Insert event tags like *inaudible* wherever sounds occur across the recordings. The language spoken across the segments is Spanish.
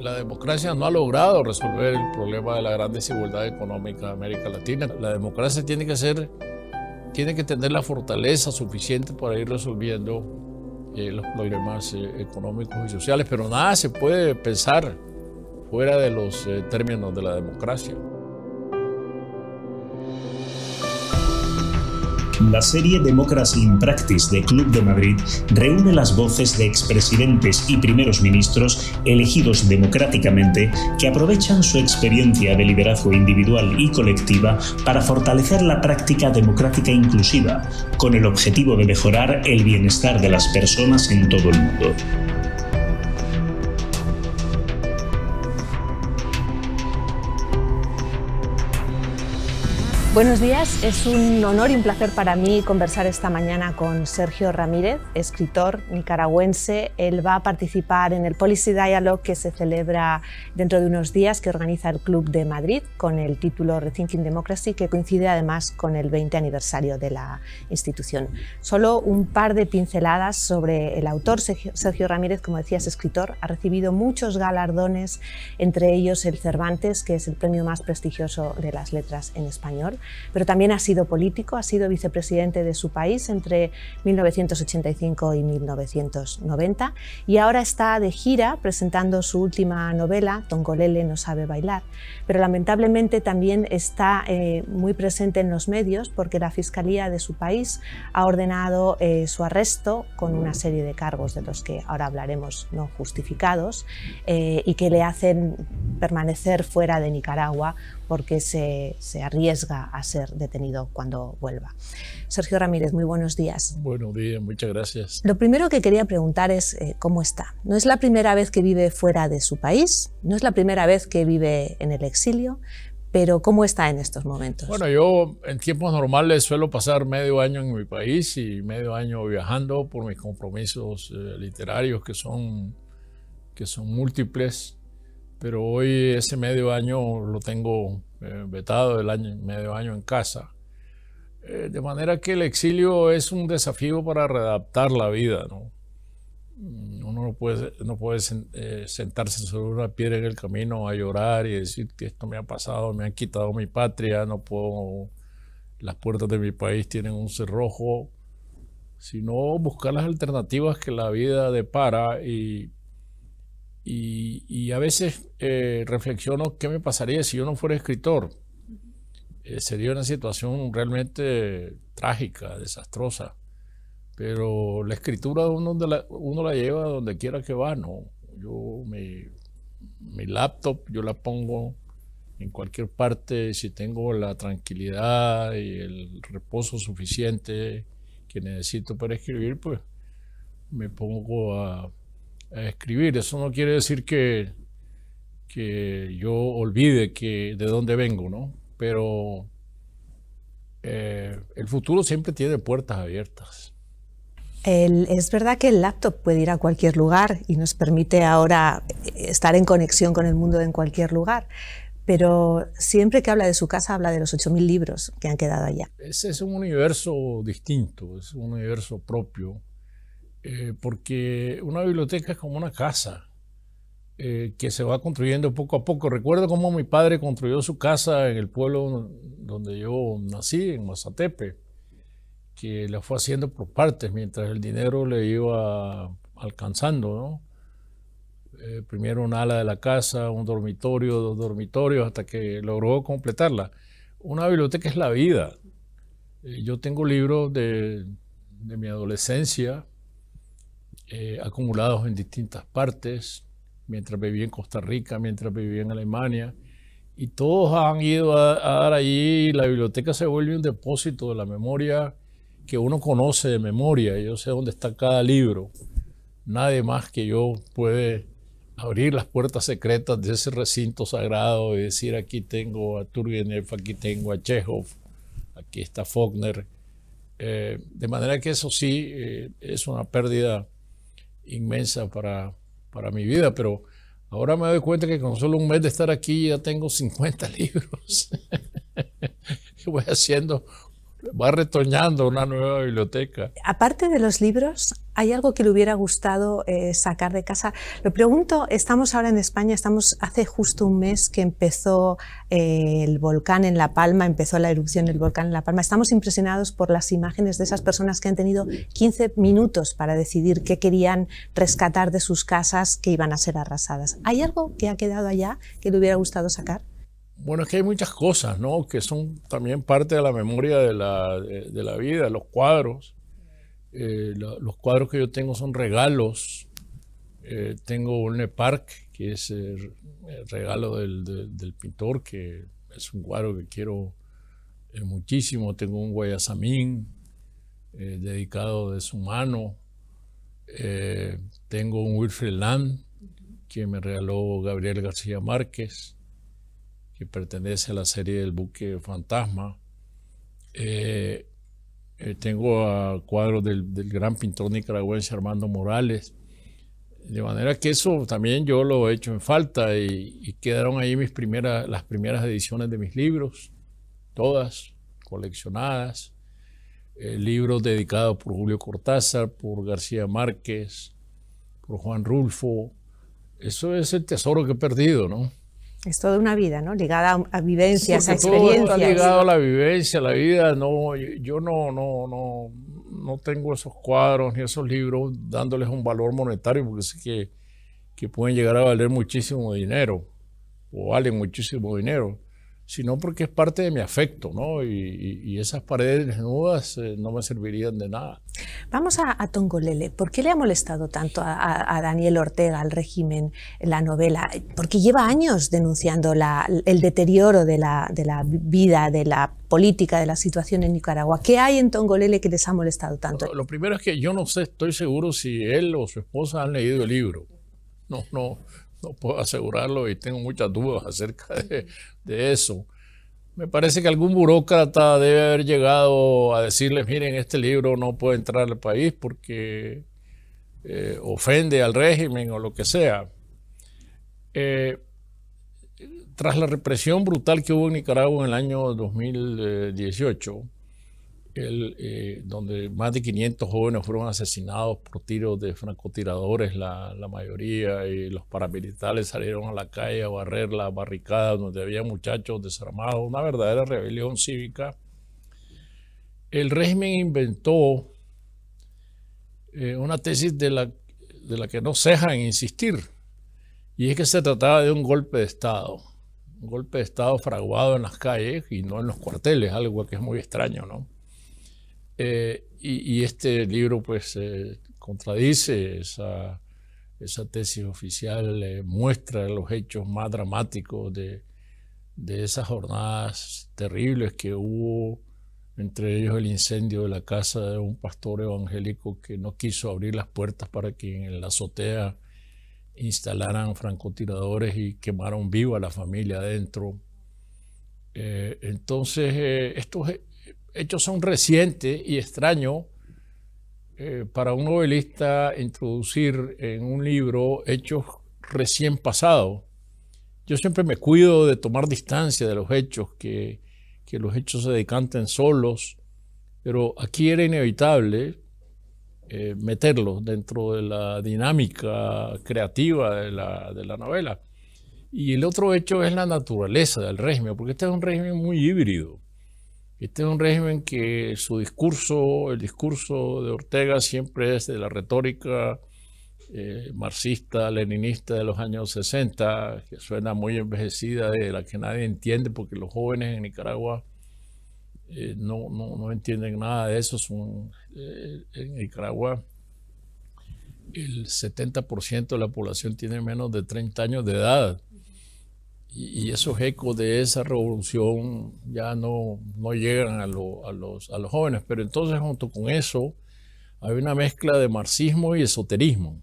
La democracia no ha logrado resolver el problema de la gran desigualdad económica de América Latina. La democracia tiene que ser, tiene que tener la fortaleza suficiente para ir resolviendo eh, los problemas eh, económicos y sociales, pero nada se puede pensar fuera de los eh, términos de la democracia. La serie Democracy in Practice de Club de Madrid reúne las voces de expresidentes y primeros ministros elegidos democráticamente que aprovechan su experiencia de liderazgo individual y colectiva para fortalecer la práctica democrática inclusiva, con el objetivo de mejorar el bienestar de las personas en todo el mundo. Buenos días, es un honor y un placer para mí conversar esta mañana con Sergio Ramírez, escritor nicaragüense. Él va a participar en el Policy Dialogue que se celebra dentro de unos días que organiza el Club de Madrid con el título Rethinking Democracy que coincide además con el 20 aniversario de la institución. Solo un par de pinceladas sobre el autor. Sergio Ramírez, como decías, escritor, ha recibido muchos galardones, entre ellos el Cervantes, que es el premio más prestigioso de las letras en español pero también ha sido político, ha sido vicepresidente de su país entre 1985 y 1990 y ahora está de gira presentando su última novela, Tongolele no sabe bailar, pero lamentablemente también está eh, muy presente en los medios porque la Fiscalía de su país ha ordenado eh, su arresto con una serie de cargos de los que ahora hablaremos no justificados eh, y que le hacen permanecer fuera de Nicaragua porque se, arriesga a ser detenido cuando vuelva. Sergio Ramírez, muy buenos días. Buenos días, muchas gracias. Lo primero que quería preguntar es eh, cómo está. No es la primera vez que vive fuera de su país, no es la primera vez que vive en el exilio, pero ¿cómo está en estos momentos? Bueno, yo en tiempos normales suelo pasar medio año en mi país y medio año viajando por mis compromisos eh, literarios que son, que son múltiples pero hoy ese medio año lo tengo eh, vetado, el año, medio año en casa. Eh, de manera que el exilio es un desafío para readaptar la vida. ¿no? Mm, uno no puede, no puede eh, sentarse sobre una piedra en el camino a llorar y decir que esto me ha pasado, me han quitado mi patria, no puedo, las puertas de mi país tienen un cerrojo, sino buscar las alternativas que la vida depara y y, a veces eh, reflexiono qué me pasaría si yo no fuera escritor. Eh, sería una situación realmente trágica, desastrosa. Pero la escritura uno, la, uno la lleva donde quiera que va, ¿no? Yo, mi, mi laptop, yo la pongo en cualquier parte si tengo la tranquilidad y el reposo suficiente que necesito para escribir, pues me pongo a escribir. Eso no quiere decir que, que yo olvide que, de dónde vengo, ¿no? Pero eh, el futuro siempre tiene puertas abiertas. es verdad que el laptop puede ir a cualquier lugar y nos permite ahora estar en conexión con el mundo en cualquier lugar, pero siempre que habla de su casa habla de los 8.000 libros que han quedado allá. Ese es un universo distinto, es un universo propio eh, porque una biblioteca es como una casa eh, que se va construyendo poco a poco. Recuerdo cómo mi padre construyó su casa en el pueblo donde yo nací, en Mazatepe, que la fue haciendo por partes mientras el dinero le iba alcanzando, eh, primero un ala de la casa, un dormitorio, dos dormitorios, hasta que logró completarla. Una biblioteca es la vida. yo tengo libros de, de mi adolescencia, eh, acumulados en distintas partes, mientras viví en Costa Rica, mientras viví en Alemania, y todos han ido a, dar allí, la biblioteca se vuelve un depósito de la memoria que uno conoce de memoria, yo sé dónde está cada libro, nadie más que yo puede abrir las puertas secretas de ese recinto sagrado y decir aquí tengo a Turgenev, aquí tengo a Chekhov, aquí está Faulkner. Eh, de manera que eso sí eh, es una pérdida inmensa para, para mi vida, pero ahora me doy cuenta que con solo un mes de estar aquí ya tengo 50 *laughs* libros. *laughs* voy haciendo va retoñando una nueva biblioteca. Aparte de los libros, ¿hay algo que le hubiera gustado eh, sacar de casa? Lo pregunto, estamos ahora en España, estamos hace justo un mes que empezó eh, el volcán en La Palma, empezó la erupción del volcán en La Palma. Estamos impresionados por las imágenes de esas personas que han tenido 15 minutos para decidir qué querían rescatar de sus casas que iban a ser arrasadas. ¿Hay algo que ha quedado allá que le hubiera gustado sacar? Bueno, es que hay muchas cosas, ¿no? Que son también parte de la memoria de la, de, la vida, los cuadros. Eh, los cuadros que yo tengo son regalos. Eh, tengo un Park, que es el, regalo del, del, pintor, que es un cuadro que quiero eh, muchísimo. Tengo un Guayasamín dedicado de su mano. tengo un Wilfred Land, que me regaló Gabriel García Márquez que pertenece a la serie del buque fantasma. Eh, eh, tengo a cuadros del, gran pintor nicaragüense Armando Morales. De manera que eso también yo lo he hecho en falta y, quedaron ahí mis primeras, las primeras ediciones de mis libros, todas coleccionadas. Eh, libros dedicados por Julio Cortázar, por García Márquez, por Juan Rulfo. Eso es el tesoro que he perdido, ¿no? Es toda una vida, ¿no? Ligada a, vivencias, a experiencias. Todo está ligado a la vivencia, a la vida. No, yo no, no, no, no tengo esos cuadros ni esos libros dándoles un valor monetario porque sé que, que pueden llegar a valer muchísimo dinero o valen muchísimo dinero sino porque es parte de mi afecto, ¿no? Y, esas paredes desnudas eh, no me servirían de nada. Vamos a, Tongolele. ¿Por qué le ha molestado tanto a, Daniel Ortega, al régimen, la novela? Porque lleva años denunciando el deterioro de la, de la, vida, de la política, de la situación en Nicaragua. ¿Qué hay en Tongolele que les ha molestado tanto? Lo, lo primero es que yo no sé, estoy seguro si él o su esposa han leído el libro. No, no, no puedo asegurarlo y tengo muchas dudas *laughs* acerca de, eso. Me parece que algún burócrata debe haber llegado a decirles, miren, este libro no puede entrar al país porque eh, ofende al régimen o lo que sea. Eh, tras la represión brutal que hubo en Nicaragua en el año 2018, eh, donde más de 500 jóvenes fueron asesinados por tiros de francotiradores, la, mayoría, y los paramilitares salieron a la calle a barrer las barricadas donde había muchachos desarmados, una verdadera rebelión cívica. El régimen inventó eh, una tesis de la, de la que no ceja en insistir, y es que se trataba de un golpe de Estado, un golpe de Estado fraguado en las calles y no en los cuarteles, algo que es muy extraño, ¿no? Eh, y, este libro pues eh, contradice esa, esa, tesis oficial, eh, muestra los hechos más dramáticos de, de, esas jornadas terribles que hubo, entre ellos el incendio de la casa de un pastor evangélico que no quiso abrir las puertas para que en la azotea instalaran francotiradores y quemaron viva a la familia adentro. entonces, estos hechos son recientes y extraño eh, para un novelista introducir en un libro hechos recién pasados. Yo siempre me cuido de tomar distancia de los hechos, que, los hechos se decanten solos, pero aquí era inevitable eh, meterlos dentro de la dinámica creativa de la, de la novela. Y el otro hecho es la naturaleza del régimen, porque este es un régimen muy híbrido. Este es un régimen que su discurso, el discurso de Ortega siempre es de la retórica eh, marxista, leninista de los años 60, que suena muy envejecida, de la que nadie entiende, porque los jóvenes en Nicaragua eh, no, no, entienden nada de eso. Eh, en Nicaragua el 70% de la población tiene menos de 30 años de edad y, esos ecos de esa revolución ya no, no llegan a, a, los, a los jóvenes. Pero entonces junto con eso hay una mezcla de marxismo y esoterismo,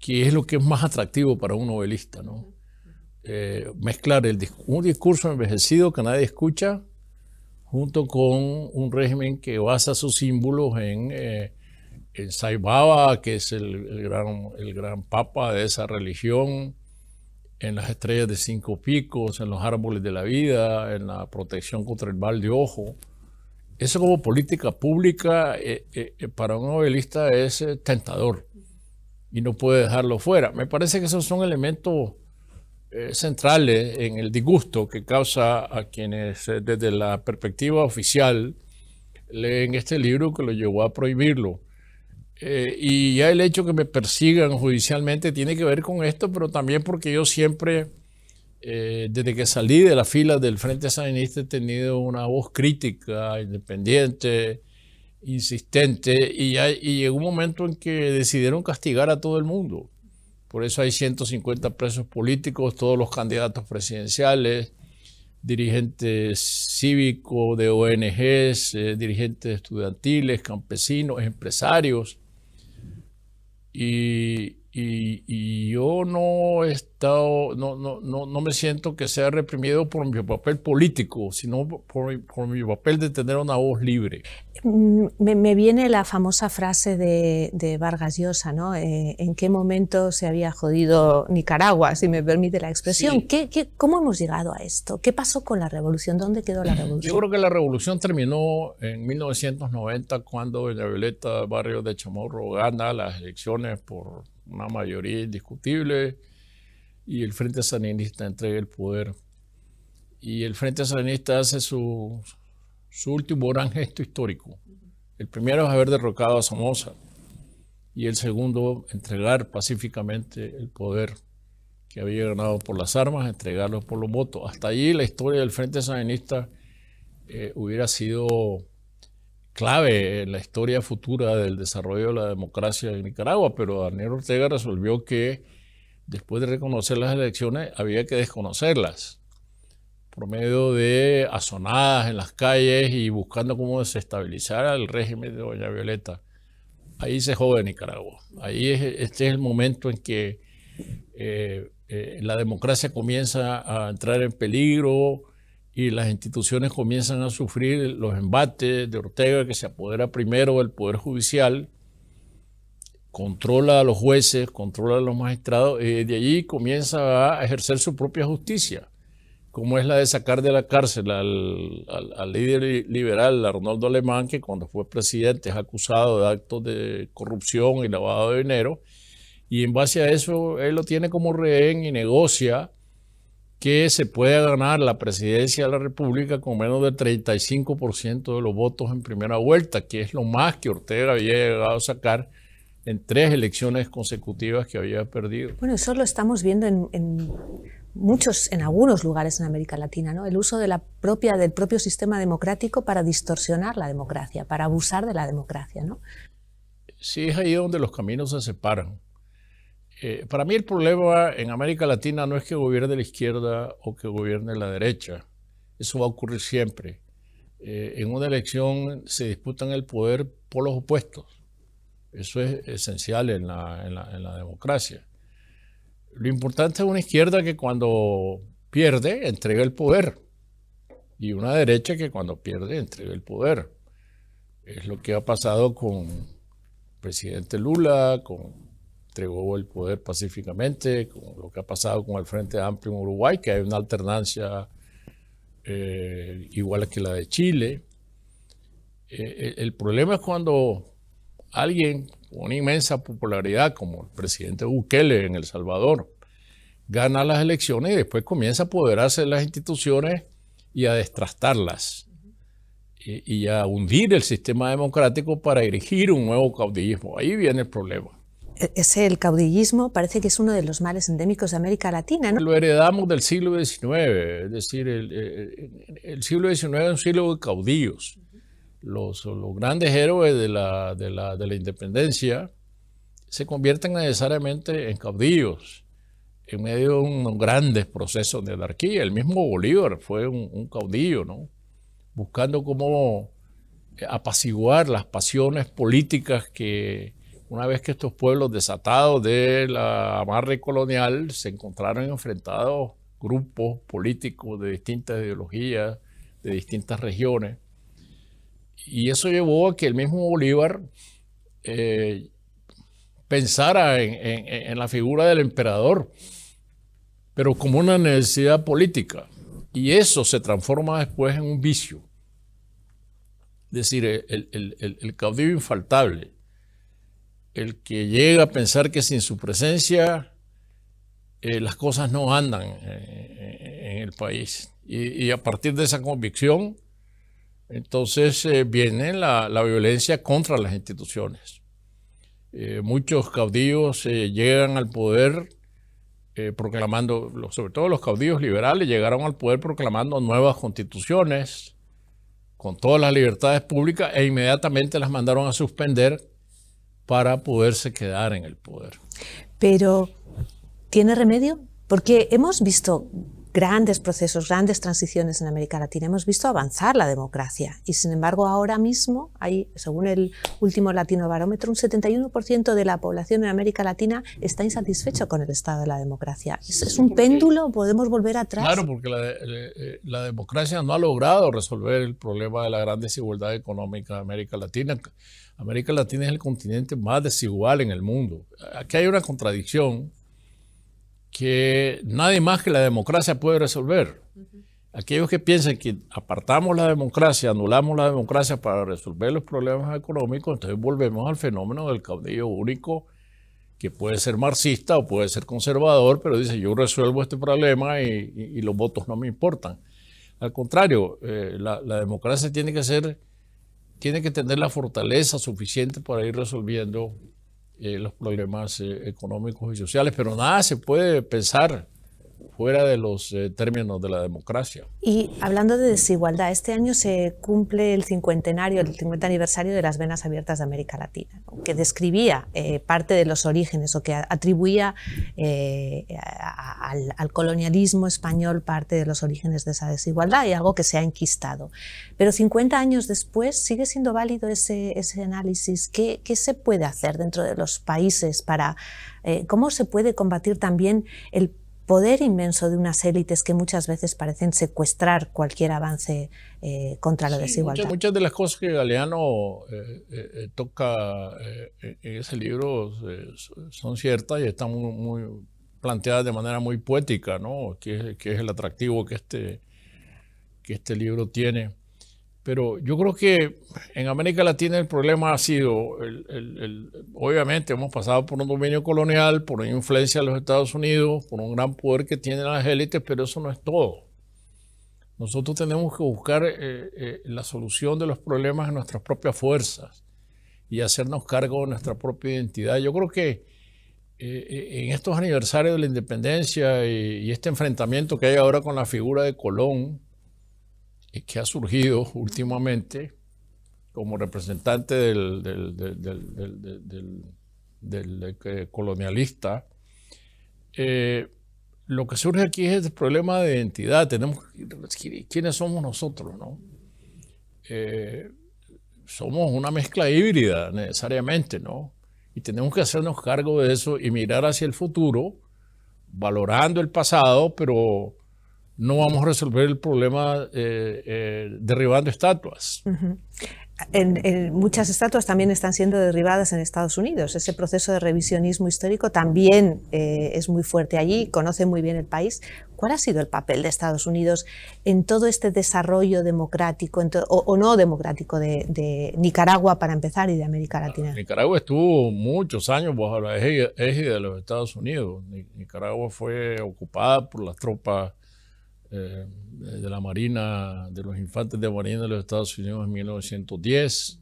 que es lo que es más atractivo para un novelista. ¿no? Eh, mezclar el, un discurso envejecido que nadie escucha junto con un régimen que basa sus símbolos en, eh, en Saibaba, que es el, el, gran, el gran papa de esa religión, en las estrellas de cinco picos, en los árboles de la vida, en la protección contra el mal de ojo. eso como política pública eh, eh, para un novelista es tentador y no puede dejarlo fuera. Me parece que esos son elementos centrales en el disgusto que causa a quienes desde la perspectiva oficial leen este libro que lo llevó a prohibirlo. Y ya el hecho que me persigan judicialmente tiene que ver con esto, pero también porque yo siempre eh, desde que salí de la fila del Frente Sandinista he tenido una voz crítica, independiente, insistente, y, llegó un momento en que decidieron castigar a todo el mundo. Por eso hay 150 presos políticos, todos los candidatos presidenciales, dirigentes cívicos de ONGs, eh, dirigentes estudiantiles, campesinos, empresarios. E, Y, y, yo no he estado, no, no, no, no, me siento que sea reprimido por mi papel político, sino por, por mi papel de tener una voz libre. Mm, me, viene la famosa frase de, de Vargas Llosa, ¿no? Eh, ¿En qué momento se había jodido Nicaragua, si me permite la expresión? ¿Qué, qué, cómo hemos llegado a esto? ¿Qué pasó con la revolución? ¿Dónde quedó la revolución? Yo creo que la revolución terminó en 1990 cuando la Violeta Barrio de Chamorro gana las elecciones por una mayoría indiscutible, y el Frente Sandinista entrega el poder. Y el Frente Sandinista hace su, su último gran gesto histórico. El primero es haber derrocado a Somoza y el segundo, entregar pacíficamente el poder que había ganado por las armas, entregarlo por los votos. Hasta allí la historia del Frente Sandinista eh, hubiera sido clave en la historia futura del desarrollo de la democracia en Nicaragua, pero Daniel Ortega resolvió que después de reconocer las elecciones había que desconocerlas por medio de asonadas en las calles y buscando cómo desestabilizar al régimen de Doña Violeta. Ahí se jode Nicaragua. Ahí es, este es el momento en que eh, eh, la democracia comienza a entrar en peligro, y las instituciones comienzan a sufrir los embates de Ortega, que se apodera primero del Poder Judicial, controla a los jueces, controla a los magistrados, y de allí comienza a ejercer su propia justicia, como es la de sacar de la cárcel al, líder liberal Arnoldo Alemán, que cuando fue presidente es acusado de actos de corrupción y lavado de dinero, y en base a eso él lo tiene como rehén y negocia que se pueda ganar la presidencia de la República con menos del 35% de los votos en primera vuelta, que es lo más que Ortega había llegado a sacar en tres elecciones consecutivas que había perdido. Bueno, eso lo estamos viendo en, muchos, en algunos lugares en América Latina, ¿no? El uso de la propia, del propio sistema democrático para distorsionar la democracia, para abusar de la democracia, ¿no? Sí, es ahí donde los caminos se separan. Eh, para mí el problema en América Latina no es que gobierne la izquierda o que gobierne la derecha. Eso va a ocurrir siempre. Eh, en una elección se disputan el poder por los opuestos. Eso es esencial en la, democracia. Lo importante es una izquierda que cuando pierde entrega el poder y una derecha que cuando pierde entrega el poder. Es lo que ha pasado con presidente Lula, con entregó el poder pacíficamente, con lo que ha pasado con el Frente Amplio en Uruguay, que hay una alternancia eh, igual que la de Chile. Eh, el problema es cuando alguien con una inmensa popularidad, como el presidente Bukele en El Salvador, gana las elecciones y después comienza a apoderarse de las instituciones y a destrastarlas y, y a hundir el sistema democrático para erigir un nuevo caudillismo. Ahí viene el problema ese el caudillismo parece que es uno de los males endémicos de América Latina. ¿no? Lo heredamos del siglo XIX, es decir, el, siglo XIX es un siglo de caudillos. Los, los grandes héroes de la, de, la, de la, independencia se convierten necesariamente en caudillos en medio de unos grandes procesos de anarquía. El mismo Bolívar fue un, un caudillo, ¿no? buscando cómo apaciguar las pasiones políticas que una vez que estos pueblos desatados de la amarre colonial se encontraron enfrentados grupos políticos de distintas ideologías, de distintas regiones. Y eso llevó a que el mismo Bolívar eh, pensara en, la figura del emperador, pero como una necesidad política. Y eso se transforma después en un vicio. Es decir, el, caudillo infaltable, el que llega a pensar que sin su presencia eh, las cosas no andan eh, en el país. Y, a partir de esa convicción, entonces eh, viene la, violencia contra las instituciones. muchos caudillos llegan al poder proclamando, sobre todo los caudillos liberales, llegaron al poder proclamando nuevas constituciones, con todas las libertades públicas e inmediatamente las mandaron a suspender para poderse quedar en el poder. Pero, ¿tiene remedio? Porque hemos visto grandes procesos, grandes transiciones en América Latina. Hemos visto avanzar la democracia y sin embargo ahora mismo hay, según el último Latino Barómetro, un 71% de la población en América Latina está insatisfecho con el estado de la democracia. ¿Es, un péndulo? ¿Podemos volver atrás? Claro, porque la, eh, la, democracia no ha logrado resolver el problema de la gran desigualdad económica de América Latina. América Latina es el continente más desigual en el mundo. Aquí hay una contradicción que nadie más que la democracia puede resolver. Aquellos que piensan que apartamos la democracia, anulamos la democracia para resolver los problemas económicos, entonces volvemos al fenómeno del caudillo único que puede ser marxista o puede ser conservador, pero dice yo resuelvo este problema y, los votos no me importan. Al contrario, eh, la, la, democracia tiene que ser, tiene que tener la fortaleza suficiente para ir resolviendo eh, los problemas eh, económicos y sociales, pero nada se puede pensar fuera de los eh, términos de la democracia. Y hablando de desigualdad, este año se cumple el cincuentenario, el 50 aniversario de las venas abiertas de América Latina, que describía eh, parte de los orígenes o que atribuía eh, al, colonialismo español parte de los orígenes de esa desigualdad y algo que se ha enquistado. Pero 50 años después sigue siendo válido ese, ese análisis. ¿Qué, ¿Qué, se puede hacer dentro de los países para... ¿Cómo se puede combatir también el poder inmenso de unas élites que muchas veces parecen secuestrar cualquier avance eh, contra la desigualdad. Muchas, de las cosas que Galeano eh, eh, toca en ese libro son ciertas y están muy, planteadas de manera muy poética, ¿no? que, es el atractivo que este, que este libro tiene. Pero yo creo que en América Latina el problema ha sido, obviamente hemos pasado por un dominio colonial, por una influencia de los Estados Unidos, por un gran poder que tienen las élites, pero eso no es todo. Nosotros tenemos que buscar eh, eh, la solución de los problemas en nuestras propias fuerzas y hacernos cargo de nuestra propia identidad. Yo creo que eh, en estos aniversarios de la independencia y este enfrentamiento que hay ahora con la figura de Colón, que ha surgido últimamente como representante del, eh, colonialista, eh, lo que surge aquí es el problema de identidad. Tenemos quiénes somos nosotros, ¿no? Eh, somos una mezcla híbrida necesariamente, ¿no? Y tenemos que hacernos cargo de eso y mirar hacia el futuro, valorando el pasado, pero no vamos a resolver el problema eh, eh, derribando estatuas. en, muchas estatuas también están siendo derribadas en Estados Unidos. Ese proceso de revisionismo histórico también eh, es muy fuerte allí, conoce muy bien el país. ¿Cuál ha sido el papel de Estados Unidos en todo este desarrollo democrático o, no democrático de, Nicaragua para empezar y de América Latina? Nicaragua estuvo muchos años bajo la eje de los Estados Unidos. Nicaragua fue ocupada por las tropas eh, de la Marina, de los infantes de Marina de los Estados Unidos en 1910.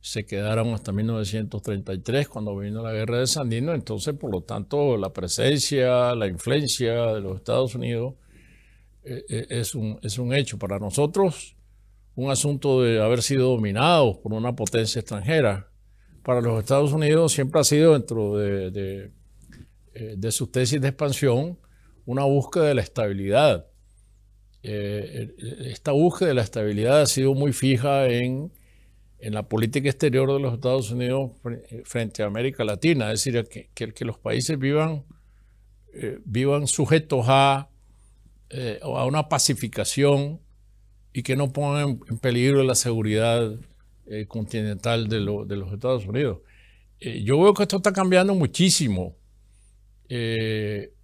Se quedaron hasta 1933 cuando vino la guerra de Sandino. Entonces, por lo tanto, la presencia, la influencia de los Estados Unidos eh, eh, es, un, es un hecho. Para nosotros, un asunto de haber sido dominados por una potencia extranjera. Para los Estados Unidos siempre ha sido dentro de, de, de su tesis de expansión una búsqueda de la estabilidad eh, esta búsqueda de la estabilidad ha sido muy fija en, en, la política exterior de los Estados Unidos frente a América Latina, es decir, que, que, los países vivan, eh, vivan sujetos a, eh, a una pacificación y que no pongan en peligro la seguridad continental de, de, los Estados Unidos. yo veo que esto está cambiando muchísimo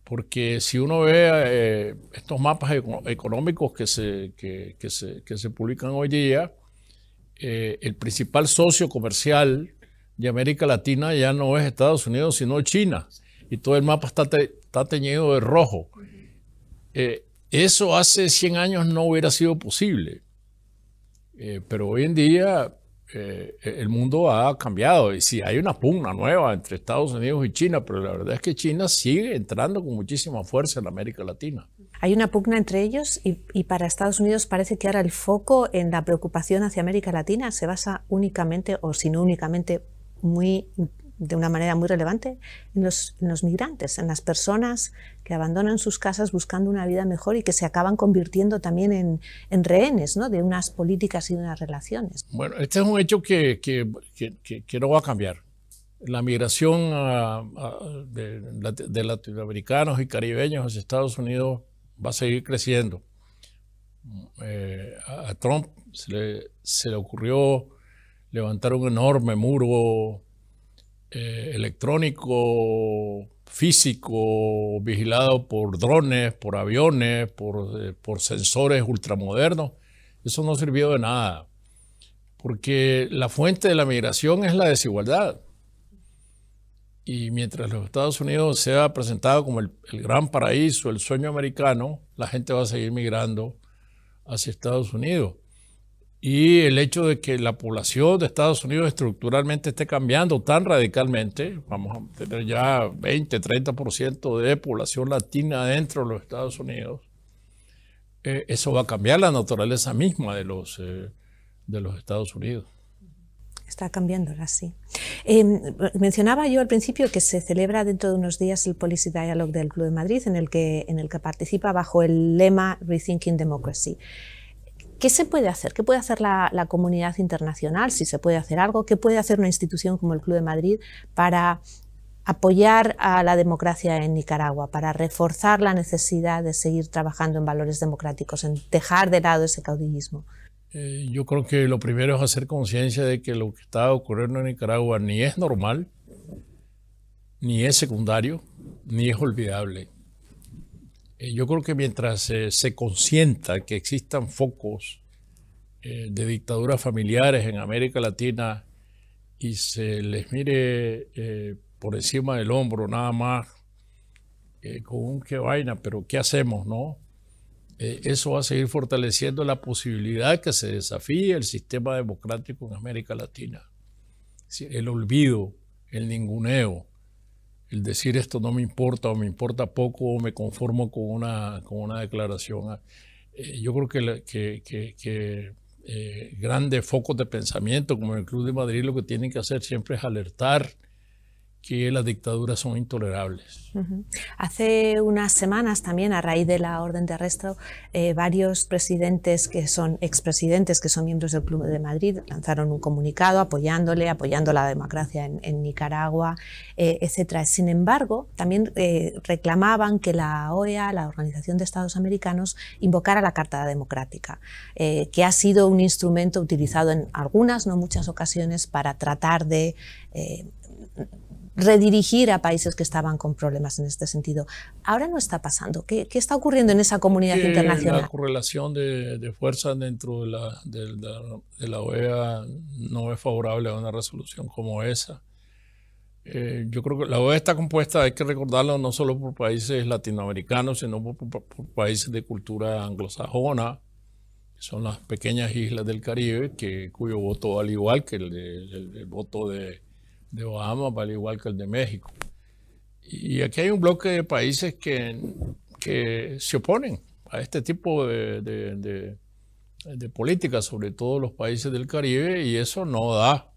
porque si uno ve eh, estos mapas económicos que se, que, se, publican hoy día, eh, el principal socio comercial de América Latina ya no es Estados Unidos, sino China. Y todo el mapa está, está teñido de rojo. Eh, eso hace 100 años no hubiera sido posible. Pero hoy en día eh, el mundo ha cambiado y sí, hay una pugna nueva entre Estados Unidos y China, pero la verdad es que China sigue entrando con muchísima fuerza en América Latina. Hay una pugna entre ellos y, y, para Estados Unidos parece que ahora el foco en la preocupación hacia América Latina se basa únicamente, o si no únicamente, muy de una manera muy relevante en los, migrantes, en las personas que abandonan sus casas buscando una vida mejor y que se acaban convirtiendo también en, en rehenes ¿no? de unas políticas y de unas relaciones. Bueno, este es un hecho que, que, que, no va a cambiar. La migración de, latinoamericanos y caribeños hacia Estados Unidos va a seguir creciendo. Eh, a Trump se le, se le ocurrió levantar un enorme muro eh, electrónico, físico, vigilado por drones, por aviones, por, eh, por sensores ultramodernos, eso no sirvió de nada, porque la fuente de la migración es la desigualdad. Y mientras los Estados Unidos sea presentado como el, el, gran paraíso, el sueño americano, la gente va a seguir migrando hacia Estados Unidos y el hecho de que la población de Estados Unidos estructuralmente esté cambiando tan radicalmente, vamos a tener ya 20, 30% de población latina dentro de los Estados Unidos, eh, eso va a cambiar la naturaleza misma de los, eh, de los Estados Unidos. Está cambiando ahora sí. Eh, mencionaba yo al principio que se celebra dentro de unos días el Policy Dialogue del Club de Madrid, en el que, en el que participa bajo el lema Rethinking Democracy. ¿Qué se puede hacer? ¿Qué puede hacer la, comunidad internacional? Si se puede hacer algo, ¿qué puede hacer una institución como el Club de Madrid para apoyar a la democracia en Nicaragua, para reforzar la necesidad de seguir trabajando en valores democráticos, en dejar de lado ese caudillismo? Eh, yo creo que lo primero es hacer conciencia de que lo que está ocurriendo en Nicaragua ni es normal, ni es secundario, ni es olvidable. Eh, yo creo que mientras eh, se consienta que existan focos eh, de dictaduras familiares en América Latina y se les mire por encima del hombro nada más con un qué vaina, pero ¿qué hacemos, no? eso va a seguir fortaleciendo la posibilidad que se desafíe el sistema democrático en América Latina. El olvido, el ninguneo, el decir esto no me importa o me importa poco o me conformo con una, con una declaración. Eh, yo creo que, que, que, eh, grandes focos de pensamiento como el Club de Madrid lo que tienen que hacer siempre es alertar que las dictaduras son intolerables. Hace unas semanas también, a raíz de la orden de arresto, eh, varios presidentes que son expresidentes, que son miembros del Club de Madrid, lanzaron un comunicado apoyándole, apoyando la democracia en, Nicaragua, eh, etc. Sin embargo, también eh, reclamaban que la OEA, la Organización de Estados Americanos, invocara la Carta Democrática, que ha sido un instrumento utilizado en algunas, no muchas ocasiones, para tratar de redirigir a países que estaban con problemas en este sentido. Ahora no está pasando. ¿Qué, está ocurriendo en esa comunidad internacional? La correlación de, fuerzas dentro de la, de, la, OEA no es favorable a una resolución como esa. Eh, yo creo que la OEA está compuesta, hay que recordarlo, no solo por países latinoamericanos, sino por, países de cultura anglosajona, que son las pequeñas islas del Caribe, que, cuyo voto, al igual que el voto de, de Obama, al igual que el de México. Y aquí hay un bloque de países que, que se oponen a este tipo de, de, políticas, sobre todo los países del Caribe, y eso no da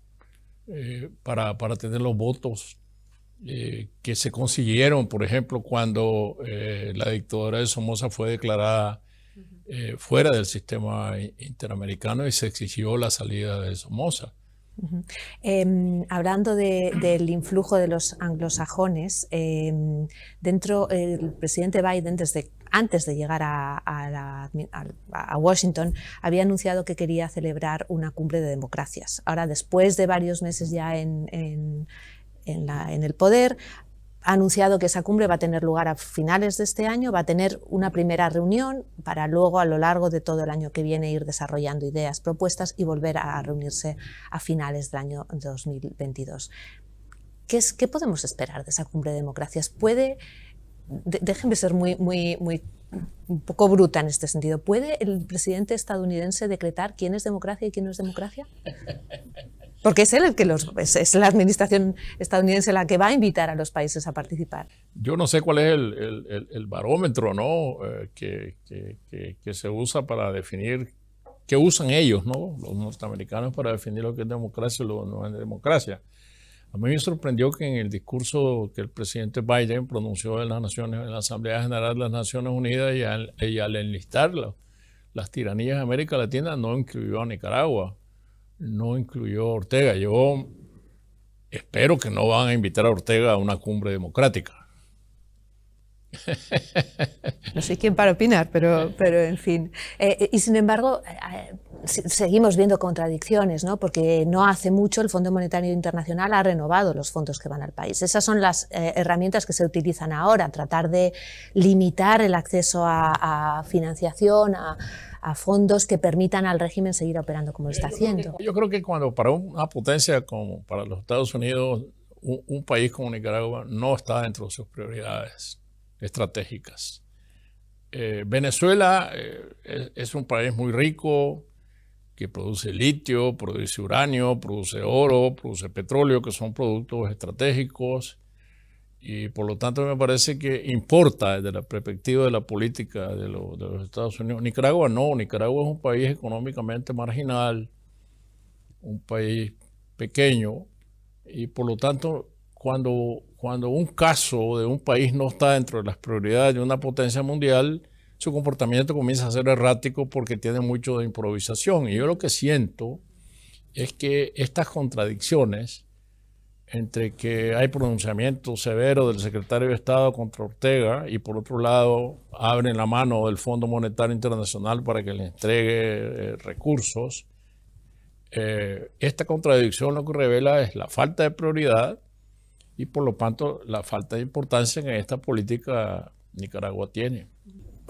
eh, para, para, tener los votos eh, que se consiguieron, por ejemplo, cuando eh, la dictadura de Somoza fue declarada fuera del sistema interamericano y se exigió la salida de Somoza. Em, hablando del influjo de los anglosajones, em, dentro el presidente Biden, antes de llegar a, Washington, había anunciado que quería celebrar una cumbre de democracias. Ahora, después de varios meses ya en el poder, ha anunciado que esa cumbre va a tener lugar a finales de este año, va a tener una primera reunión para luego a lo largo de todo el año que viene ir desarrollando ideas, propuestas y volver a reunirse a finales del año 2022. ¿Qué, es, qué podemos esperar de esa cumbre de democracias? ¿Puede, déjenme ser muy, muy, muy un poco bruta en este sentido. ¿Puede el presidente estadounidense decretar quién es democracia y quién no es democracia? *laughs* Porque es él el que los. Es, la administración estadounidense la que va a invitar a los países a participar. Yo no sé cuál es el, barómetro ¿no? Eh, que, que, se usa para definir. ¿Qué usan ellos, ¿no? los norteamericanos, para definir lo que es democracia y lo que no es democracia? A mí me sorprendió que en el discurso que el presidente Biden pronunció en las Naciones, en la Asamblea General de las Naciones Unidas y al, enlistar las tiranías de América Latina no incluyó a Nicaragua no incluyó a Ortega. Yo espero que no van a invitar a Ortega a una cumbre democrática. *laughs* No sé quién para opinar, pero, pero en fin. Eh, y sin embargo, eh, seguimos viendo contradicciones, ¿no? porque no hace mucho el Fondo Monetario Internacional ha renovado los fondos que van al país. Esas son las eh, herramientas que se utilizan ahora, tratar de limitar el acceso a financiación, a, a fondos que permitan al régimen seguir operando como lo está haciendo. Yo creo que cuando para una potencia como para los Estados Unidos, un, país como Nicaragua no está dentro de sus prioridades estratégicas. Eh, Venezuela eh, es, un país muy rico, que produce litio, produce uranio, produce oro, produce petróleo, que son productos estratégicos y por lo tanto me parece que importa desde la perspectiva de la política de, los Estados Unidos. Nicaragua no, Nicaragua es un país económicamente marginal, un país pequeño y por lo tanto cuando, cuando un caso de un país no está dentro de las prioridades de una potencia mundial, su comportamiento comienza a ser errático porque tiene mucho de improvisación. Y yo lo que siento es que estas contradicciones entre que hay pronunciamiento severo del secretario de Estado contra Ortega y por otro lado abren la mano del Fondo Monetario Internacional para que le entregue eh, recursos. Eh, esta contradicción lo que revela es la falta de prioridad y por lo tanto la falta de importancia que esta política Nicaragua tiene.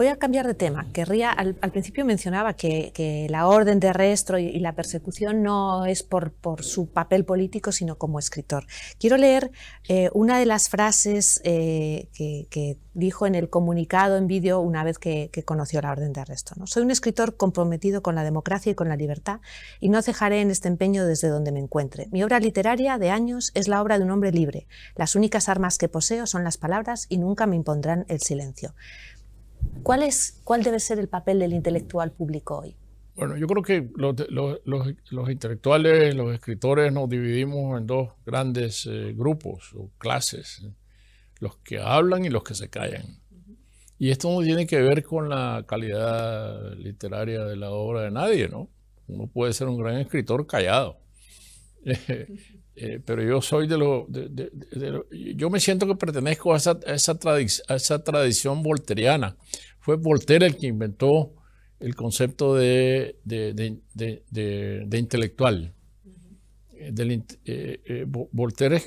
Voy a cambiar de tema. Querría, al, principio mencionaba que, la orden de arresto y, la persecución no es por, su papel político, sino como escritor. Quiero leer eh, una de las frases eh, que, dijo en el comunicado en vídeo una vez que, conoció la orden de arresto. ¿no? Soy un escritor comprometido con la democracia y con la libertad y no cejaré en este empeño desde donde me encuentre. Mi obra literaria de años es la obra de un hombre libre. Las únicas armas que poseo son las palabras y nunca me impondrán el silencio. ¿Cuál, es, ¿Cuál debe ser el papel del intelectual público hoy? Bueno, yo creo que los, los, intelectuales, los escritores nos dividimos en dos grandes eh, grupos o clases, los que hablan y los que se callan. Y esto no tiene que ver con la calidad literaria de la obra de nadie, ¿no? Uno puede ser un gran escritor callado. *laughs* Eh, pero yo soy de lo, Yo me siento que pertenezco a esa, esa, a esa tradición volteriana. Fue Voltaire el que inventó el concepto de, intelectual. Eh, eh, Voltaire,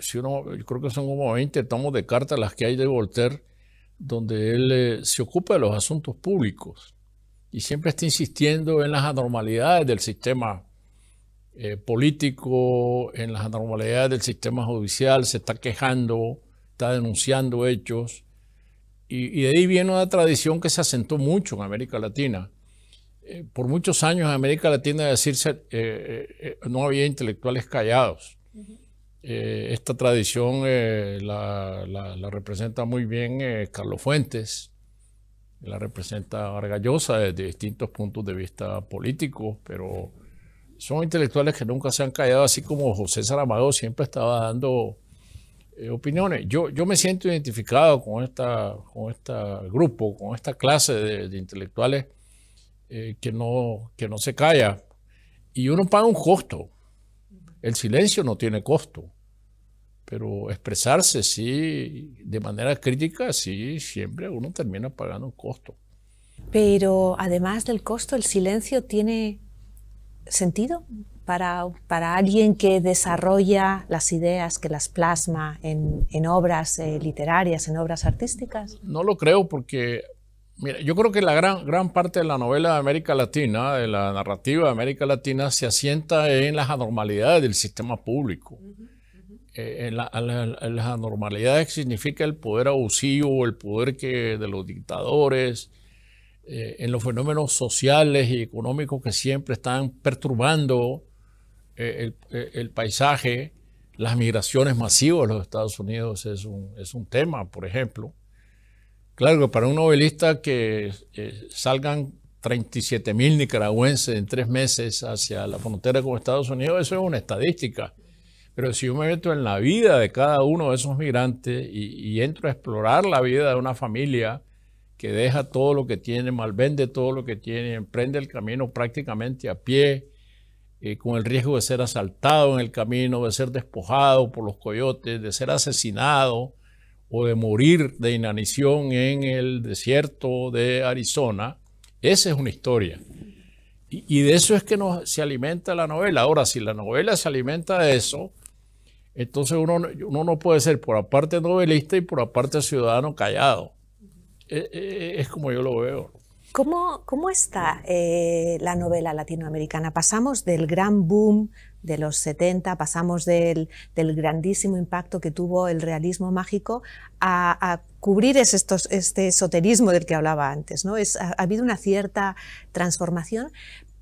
si uno, yo creo que son como 20 tomos de cartas las que hay de Voltaire, donde él se ocupa de los asuntos públicos y siempre está insistiendo en las anormalidades del sistema eh, político, en las anormalidades del sistema judicial, se está quejando, está denunciando hechos. Y, de ahí viene una tradición que se asentó mucho en América Latina. Eh, por muchos años en América Latina, decirse, eh, no había intelectuales callados. esta tradición la, la, representa muy bien Carlos Fuentes, la representa Argallosa desde distintos puntos de vista políticos, pero son intelectuales que nunca se han callado, así como José Saramago siempre estaba dando eh, opiniones. Yo, yo me siento identificado con esta, con este grupo, con esta clase de, intelectuales eh, que, no, que no se calla. Y uno paga un costo. El silencio no tiene costo. Pero expresarse, sí, de manera crítica, sí, siempre uno termina pagando un costo. Pero además del costo, el silencio tiene sentido para, para alguien que desarrolla las ideas, que las plasma en, en obras eh, literarias, en obras artísticas? No lo creo porque, mira, yo creo que la gran, gran parte de la novela de América Latina, de la narrativa de América Latina, se asienta en las anormalidades del sistema público. Eh, en, las anormalidades significa el poder abusivo, el poder que, de los dictadores, eh, en los fenómenos sociales y económicos que siempre están perturbando eh, eh, el, paisaje, las migraciones masivas de los Estados Unidos es un, es un tema, por ejemplo. Claro que para un novelista que salgan 37 mil nicaragüenses en tres meses hacia la frontera con Estados Unidos, eso es una estadística. Pero si yo me meto en la vida de cada uno de esos migrantes y entro a explorar la vida de una familia que deja todo lo que tiene, malvende todo lo que tiene, emprende el camino prácticamente a pie, eh, con el riesgo de ser asaltado en el camino, de ser despojado por los coyotes, de ser asesinado o de morir de inanición en el desierto de Arizona, esa es una historia. Y, de eso es que se alimenta la novela. Ahora, si la novela se alimenta de eso, entonces uno, uno no puede ser por aparte novelista y por aparte ciudadano callado. E, e, es como yo lo veo. ¿Cómo, cómo está eh, la novela latinoamericana? Pasamos del gran boom de los 70, pasamos del, grandísimo impacto que tuvo el realismo mágico a, cubrir estos, este esoterismo del que hablaba antes. ¿no? Es, ha, ha habido una cierta transformación,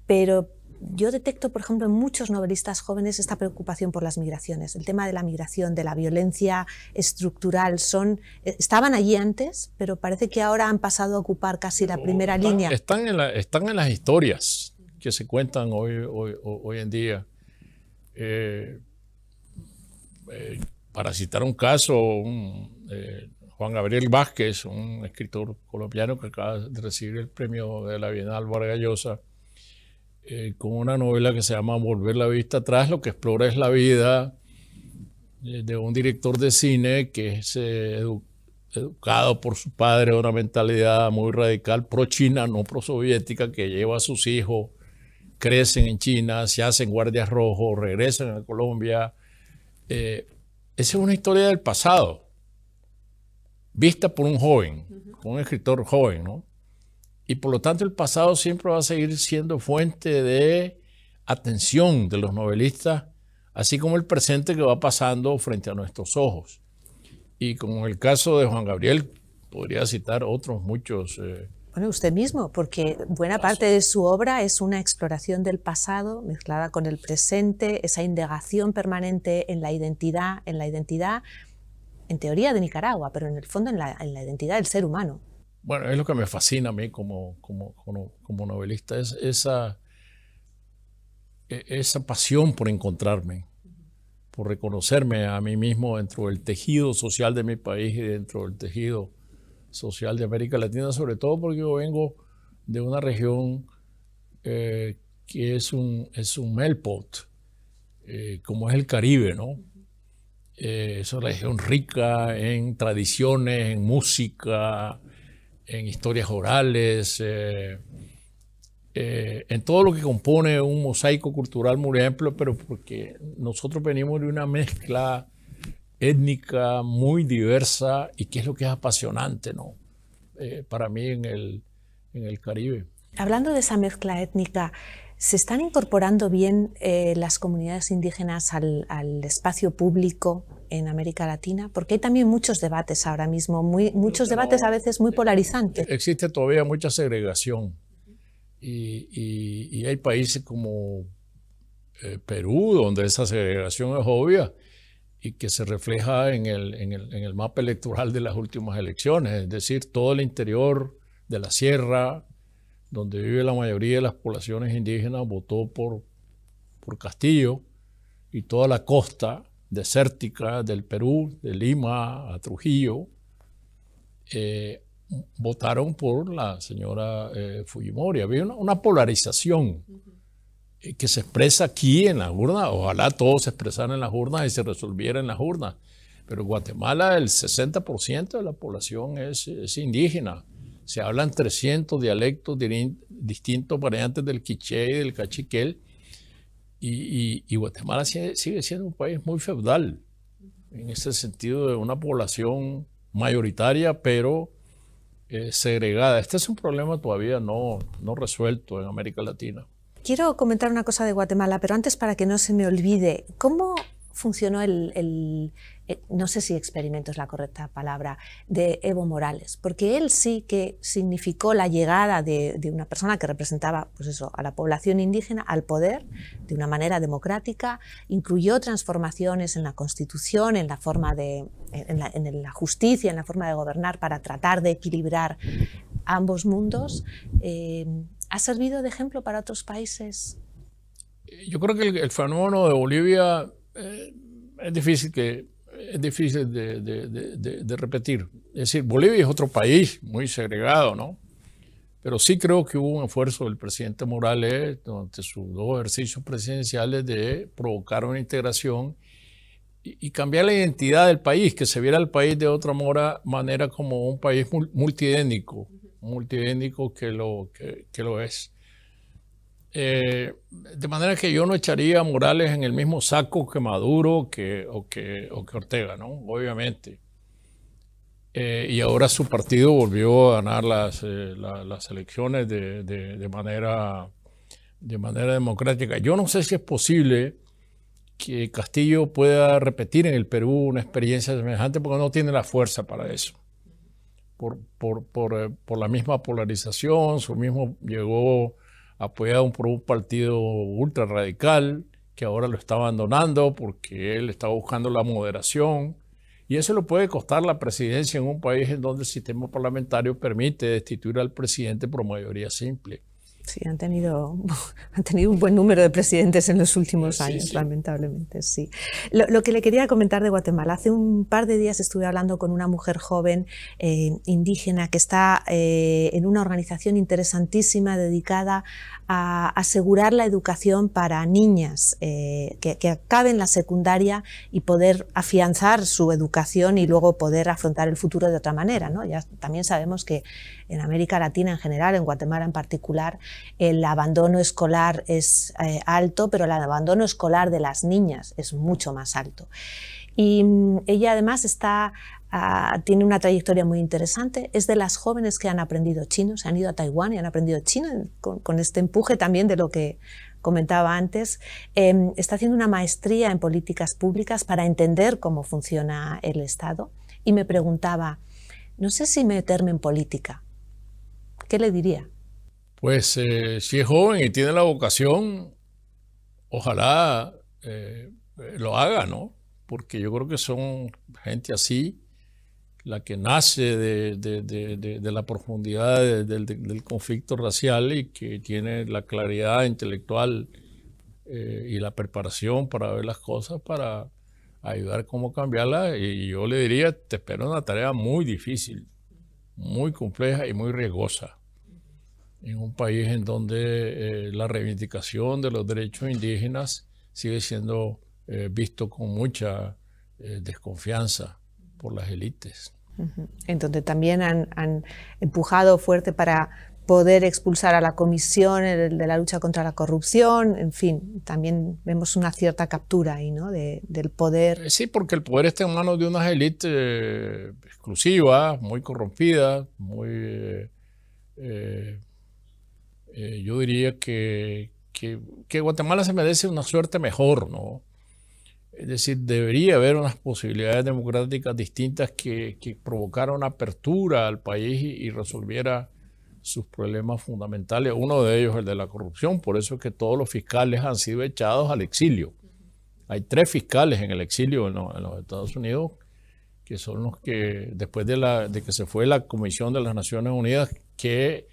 pero yo detecto, por ejemplo, en muchos novelistas jóvenes esta preocupación por las migraciones. El tema de la migración, de la violencia estructural, son, eh, estaban allí antes, pero parece que ahora han pasado a ocupar casi la primera línea. Están en, están en las historias que se cuentan hoy, hoy, en día. Eh, eh, para citar un caso, Juan Gabriel Vázquez, un escritor colombiano que acaba de recibir el premio de la Bienal Vargas Llosa, eh, con una novela que se llama Volver la vista atrás, lo que explora es la vida eh, de un director de cine que es eh, educado por su padre, una mentalidad muy radical pro-china, no pro-soviética, que lleva a sus hijos, crecen en China, se hacen guardias rojos, regresan a Colombia. esa es una historia del pasado, vista por un joven, un escritor joven, ¿no? Y por lo tanto el pasado siempre va a seguir siendo fuente de atención de los novelistas, así como el presente que va pasando frente a nuestros ojos. Y como el caso de Juan Gabriel, podría citar otros muchos. Eh, bueno, usted mismo, porque buena parte de su obra es una exploración del pasado mezclada con el presente, esa indagación permanente en la identidad, en la identidad, en teoría de Nicaragua, pero en el fondo en la, en la identidad del ser humano. Bueno, es lo que me fascina a mí como, como, como, novelista, es esa, e, esa pasión por encontrarme, por reconocerme a mí mismo dentro del tejido social de mi país y dentro del tejido social de América Latina, sobre todo porque yo vengo de una región eh, que es un, es un melpot, eh, como es el Caribe, ¿no? Eh, es una región rica en tradiciones, en música, en historias orales, eh, eh, en todo lo que compone un mosaico cultural muy amplio, pero porque nosotros venimos de una mezcla étnica muy diversa y que es lo que es apasionante ¿no? Eh, para mí en el, en el Caribe. Hablando de esa mezcla étnica, ¿se están incorporando bien las comunidades indígenas al, al espacio público en América Latina? Porque hay también muchos debates ahora mismo, muy, muchos debates a veces muy polarizantes. Existe todavía mucha segregación y, hay países como eh, Perú donde esa segregación es obvia y que se refleja en el, en, el, en el mapa electoral de las últimas elecciones, es decir, todo el interior de la sierra, donde vive la mayoría de las poblaciones indígenas, votó por, por Castillo y toda la costa desértica del Perú, de Lima a Trujillo, eh, votaron por la señora eh, Fujimori. Había una, polarización eh, que se expresa aquí en la urna. Ojalá todos se expresaran en las urnas y se resolviera en las urnas. Pero en Guatemala el 60% de la población es, indígena. Se hablan 300 dialectos distintos variantes del quiché y del cachiquel Y, Guatemala sigue, siendo un país muy feudal, en ese sentido de una población mayoritaria, pero eh, segregada. Este es un problema todavía no, no resuelto en América Latina. Quiero comentar una cosa de Guatemala, pero antes para que no se me olvide, ¿cómo funcionó el, eh, no sé si experimento es la correcta palabra, de Evo Morales, porque él sí que significó la llegada de, una persona que representaba pues eso, a la población indígena al poder de una manera democrática, incluyó transformaciones en la constitución, en la forma de, en la, justicia, en la forma de gobernar para tratar de equilibrar ambos mundos. Eh, ¿Ha servido de ejemplo para otros países? Yo creo que el fenómeno de Bolivia eh, es difícil, que, es difícil de, repetir. Es decir, Bolivia es otro país muy segregado, ¿no? Pero sí creo que hubo un esfuerzo del presidente Morales durante sus dos ejercicios presidenciales de provocar una integración y, cambiar la identidad del país, que se viera el país de otra manera como un país multiétnico, multiétnico que lo, que lo es. Eh, de manera que yo no echaría a Morales en el mismo saco que Maduro que, o, que, Ortega, ¿no? Obviamente. Eh, y ahora su partido volvió a ganar las, eh, las elecciones de, manera, de manera democrática. Yo no sé si es posible que Castillo pueda repetir en el Perú una experiencia semejante porque no tiene la fuerza para eso. Por, por, por, por la misma polarización, su mismo llegó apoyado por un partido ultra radical que ahora lo está abandonando porque él está buscando la moderación. Y eso le puede costar la presidencia en un país en donde el sistema parlamentario permite destituir al presidente por mayoría simple. Sí, han tenido, *laughs* han tenido un buen número de presidentes en los últimos años, lamentablemente, sí. Lo, que le quería comentar de Guatemala, hace un par de días estuve hablando con una mujer joven eh, indígena que está eh, en una organización interesantísima dedicada a asegurar la educación para niñas eh, que, acaben la secundaria y poder afianzar su educación y luego poder afrontar el futuro de otra manera. ¿no? Ya también sabemos que en América Latina en general, en Guatemala en particular, el abandono escolar es eh, alto, pero el abandono escolar de las niñas es mucho más alto. Y mm, ella además está, ah, tiene una trayectoria muy interesante. Es de las jóvenes que han aprendido chino, se han ido a Taiwán y han aprendido chino con, este empuje también de lo que comentaba antes. Em, está haciendo una maestría en políticas públicas para entender cómo funciona el Estado y me preguntaba, no sé si meterme en política. ¿Qué le diría? Pues eh, si es joven y tiene la vocación, ojalá eh, lo haga, ¿no? Porque yo creo que son gente así, la que nace de, la profundidad del, conflicto racial y que tiene la claridad intelectual eh, y la preparación para ver las cosas, para ayudar cómo cambiarla. Y yo le diría, te espero una tarea muy difícil, muy compleja y muy riesgosa en un país en donde eh, la reivindicación de los derechos indígenas sigue siendo eh, visto con mucha eh, desconfianza por las élites. En donde también han, empujado fuerte para poder expulsar a la comisión de la lucha contra la corrupción, en fin, también vemos una cierta captura ahí, ¿no? del poder. Sí, porque el poder está en manos de unas élites exclusivas, muy corrompidas, muy eh, yo diría que, que, Guatemala se merece una suerte mejor, ¿no? Es decir, debería haber unas posibilidades democráticas distintas que, provocaran apertura al país y, resolviera sus problemas fundamentales. Uno de ellos el de la corrupción, por eso es que todos los fiscales han sido echados al exilio. Hay tres fiscales en el exilio en, los Estados Unidos, que son los que, después de que se fue la Comisión de las Naciones Unidas, que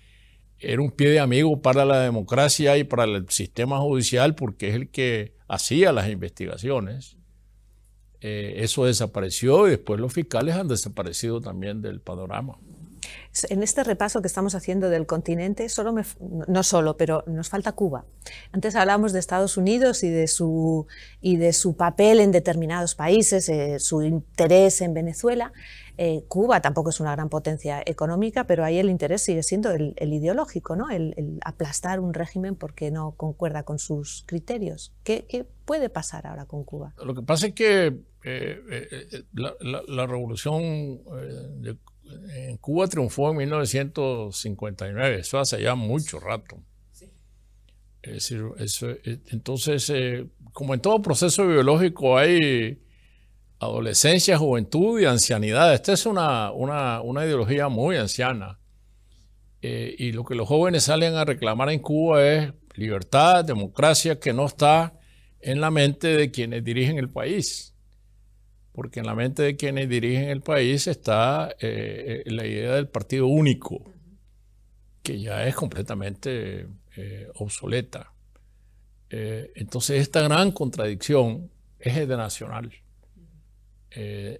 era un pie de amigo para la democracia y para el sistema judicial porque es el que hacía las investigaciones. Eh, eso desapareció y después los fiscales han desaparecido también del panorama. En este repaso que estamos haciendo del continente, solo no solo, pero nos falta Cuba. Antes hablábamos de Estados Unidos y de su, y de su papel en determinados países, eh, su interés en Venezuela. Eh, Cuba tampoco es una gran potencia económica, pero ahí el interés sigue siendo el, ideológico, ¿no? El, aplastar un régimen porque no concuerda con sus criterios. ¿Qué, puede pasar ahora con Cuba? Lo que pasa es que eh, eh, la, revolución en Cuba triunfó en 1959, eso hace ya mucho rato. Es decir, entonces, como en todo proceso biológico hay adolescencia, juventud y ancianidad. Esta es una, ideología muy anciana. Eh, y lo que los jóvenes salen a reclamar en Cuba es libertad, democracia, que no está en la mente de quienes dirigen el país. Porque en la mente de quienes dirigen el país está eh, eh, la idea del partido único, que ya es completamente obsoleta. entonces esta gran contradicción es de nacional. Eh,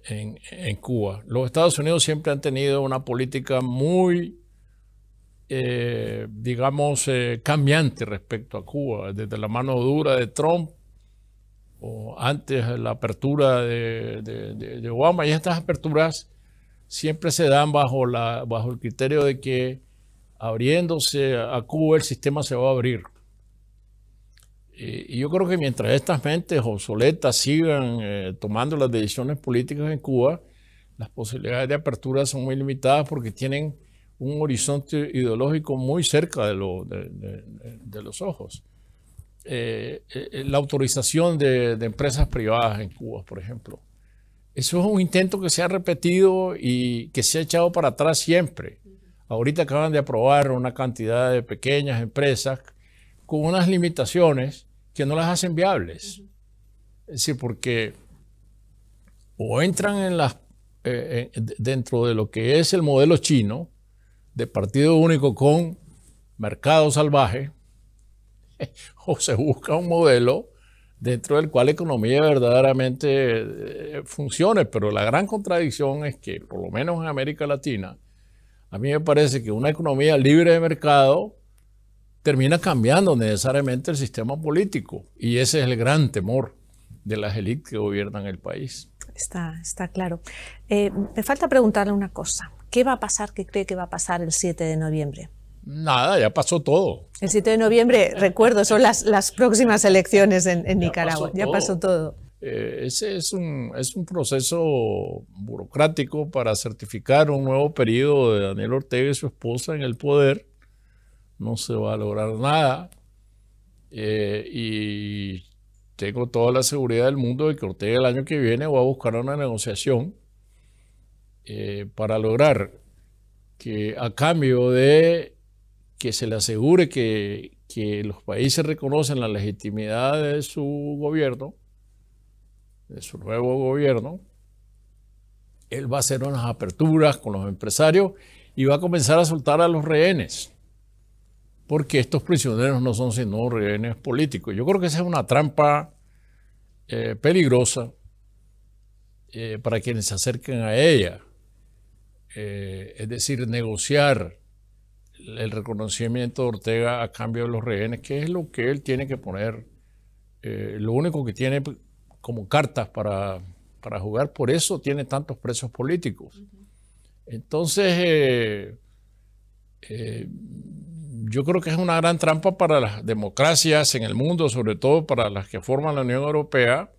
en, Cuba. Los Estados Unidos siempre han tenido una política muy, eh, digamos, eh, cambiante respecto a Cuba, desde la mano dura de Trump o antes la apertura de, Obama. Y estas aperturas siempre se dan bajo, la, bajo el criterio de que abriéndose a Cuba el sistema se va a abrir. Y, yo creo que mientras estas mentes obsoletas sigan eh, tomando las decisiones políticas en Cuba, las posibilidades de apertura son muy limitadas porque tienen un horizonte ideológico muy cerca de, los ojos. Eh, eh, la autorización de, empresas privadas en Cuba, por ejemplo. Eso es un intento que se ha repetido y que se ha echado para atrás siempre. Ahorita acaban de aprobar una cantidad de pequeñas empresas con unas limitaciones que no las hacen viables. Es decir, porque o entran en las, eh, dentro de lo que es el modelo chino de partido único con mercado salvaje, *laughs* o se busca un modelo dentro del cual la economía verdaderamente eh, funcione. Pero la gran contradicción es que, por lo menos en América Latina, a mí me parece que una economía libre de mercado termina cambiando necesariamente el sistema político. Y ese es el gran temor de las élites que gobiernan el país. Está, está claro. Eh, me falta preguntarle una cosa. ¿Qué va a pasar, qué cree que va a pasar el 7 de noviembre? Nada, ya pasó todo. El 7 de noviembre, recuerdo, son las, las próximas elecciones en, Nicaragua. ya pasó todo. Eh, ese es un, es un proceso burocrático para certificar un nuevo periodo de Daniel Ortega y su esposa en el poder no se va a lograr nada. Eh, y tengo toda la seguridad del mundo de que Ortega el año que viene va a buscar una negociación eh, para lograr que a cambio de que se le asegure que, los países reconocen la legitimidad de su gobierno, de su nuevo gobierno, él va a hacer unas aperturas con los empresarios y va a comenzar a soltar a los rehenes porque estos prisioneros no son sino rehenes políticos. Yo creo que esa es una trampa eh, peligrosa eh, para quienes se acerquen a ella. Eh, es decir, negociar el reconocimiento de Ortega a cambio de los rehenes, que es lo que él tiene que poner, lo único que tiene como cartas para, para, jugar, por eso tiene tantos presos políticos. Entonces, yo creo que es una gran trampa para las democracias en el mundo, sobre todo para las que forman la Unión Europea,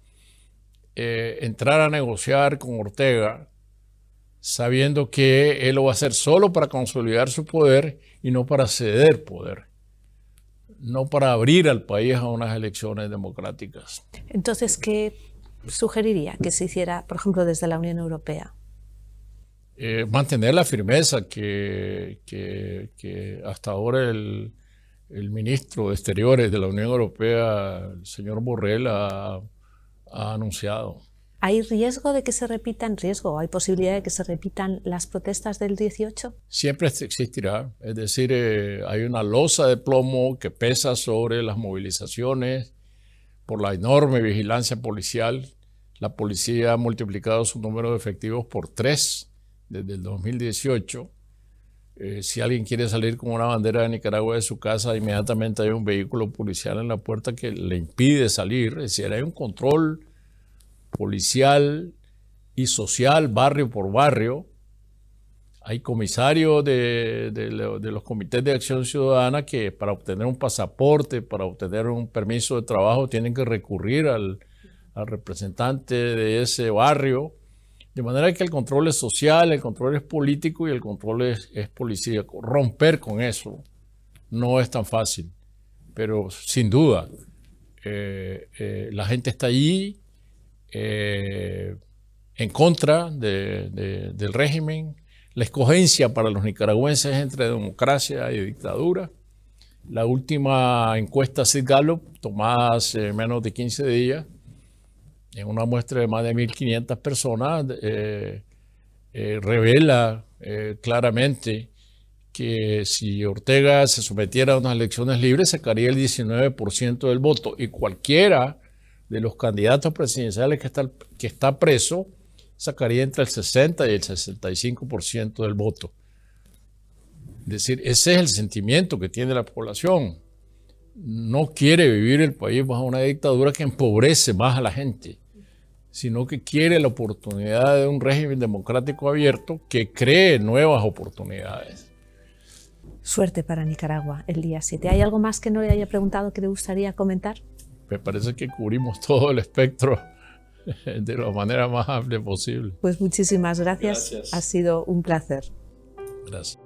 eh, entrar a negociar con Ortega sabiendo que él lo va a hacer solo para consolidar su poder y no para ceder poder, no para abrir al país a unas elecciones democráticas. Entonces, ¿qué sugeriría que se hiciera, por ejemplo, desde la Unión Europea? Eh, mantener la firmeza que, hasta ahora el, ministro de Exteriores de la Unión Europea, el señor Borrell, ha, anunciado. ¿Hay riesgo de que se repitan, riesgo, hay posibilidad de que se repitan las protestas del 18? Siempre existirá, es decir, eh, hay una losa de plomo que pesa sobre las movilizaciones por la enorme vigilancia policial. La policía ha multiplicado su número de efectivos por tres desde el 2018 Eh, si alguien quiere salir con una bandera de Nicaragua de su casa, inmediatamente hay un vehículo policial en la puerta que le impide salir. Es decir, hay un control policial y social, barrio por barrio. Hay comisarios de, los comités de acción ciudadana que para obtener un pasaporte, para obtener un permiso de trabajo, tienen que recurrir al, representante de ese barrio. De manera que el control es social, el control es político y el control es, policíaco. Romper con eso no es tan fácil, pero sin duda eh, eh, la gente está allí, eh, en contra del régimen. La escogencia para los nicaragüenses es entre democracia y dictadura. La última encuesta Sid Gallup, tomada hace menos de 15 días, en una muestra de más de 1.500 personas, eh, eh, revela claramente que si Ortega se sometiera a unas elecciones libres, sacaría el 19% del voto y cualquiera de los candidatos presidenciales que está, que está preso sacaría entre el 60 y el 65% del voto. Es decir, ese es el sentimiento que tiene la población. No quiere vivir el país bajo una dictadura que empobrece más a la gente, sino que quiere la oportunidad de un régimen democrático abierto que cree nuevas oportunidades. Suerte para Nicaragua el día 7. ¿Hay algo más que no le haya preguntado que le gustaría comentar? Me parece que cubrimos *laughs* todo el espectro de la manera más amplia posible. Pues muchísimas gracias. Ha sido un placer. Gracias.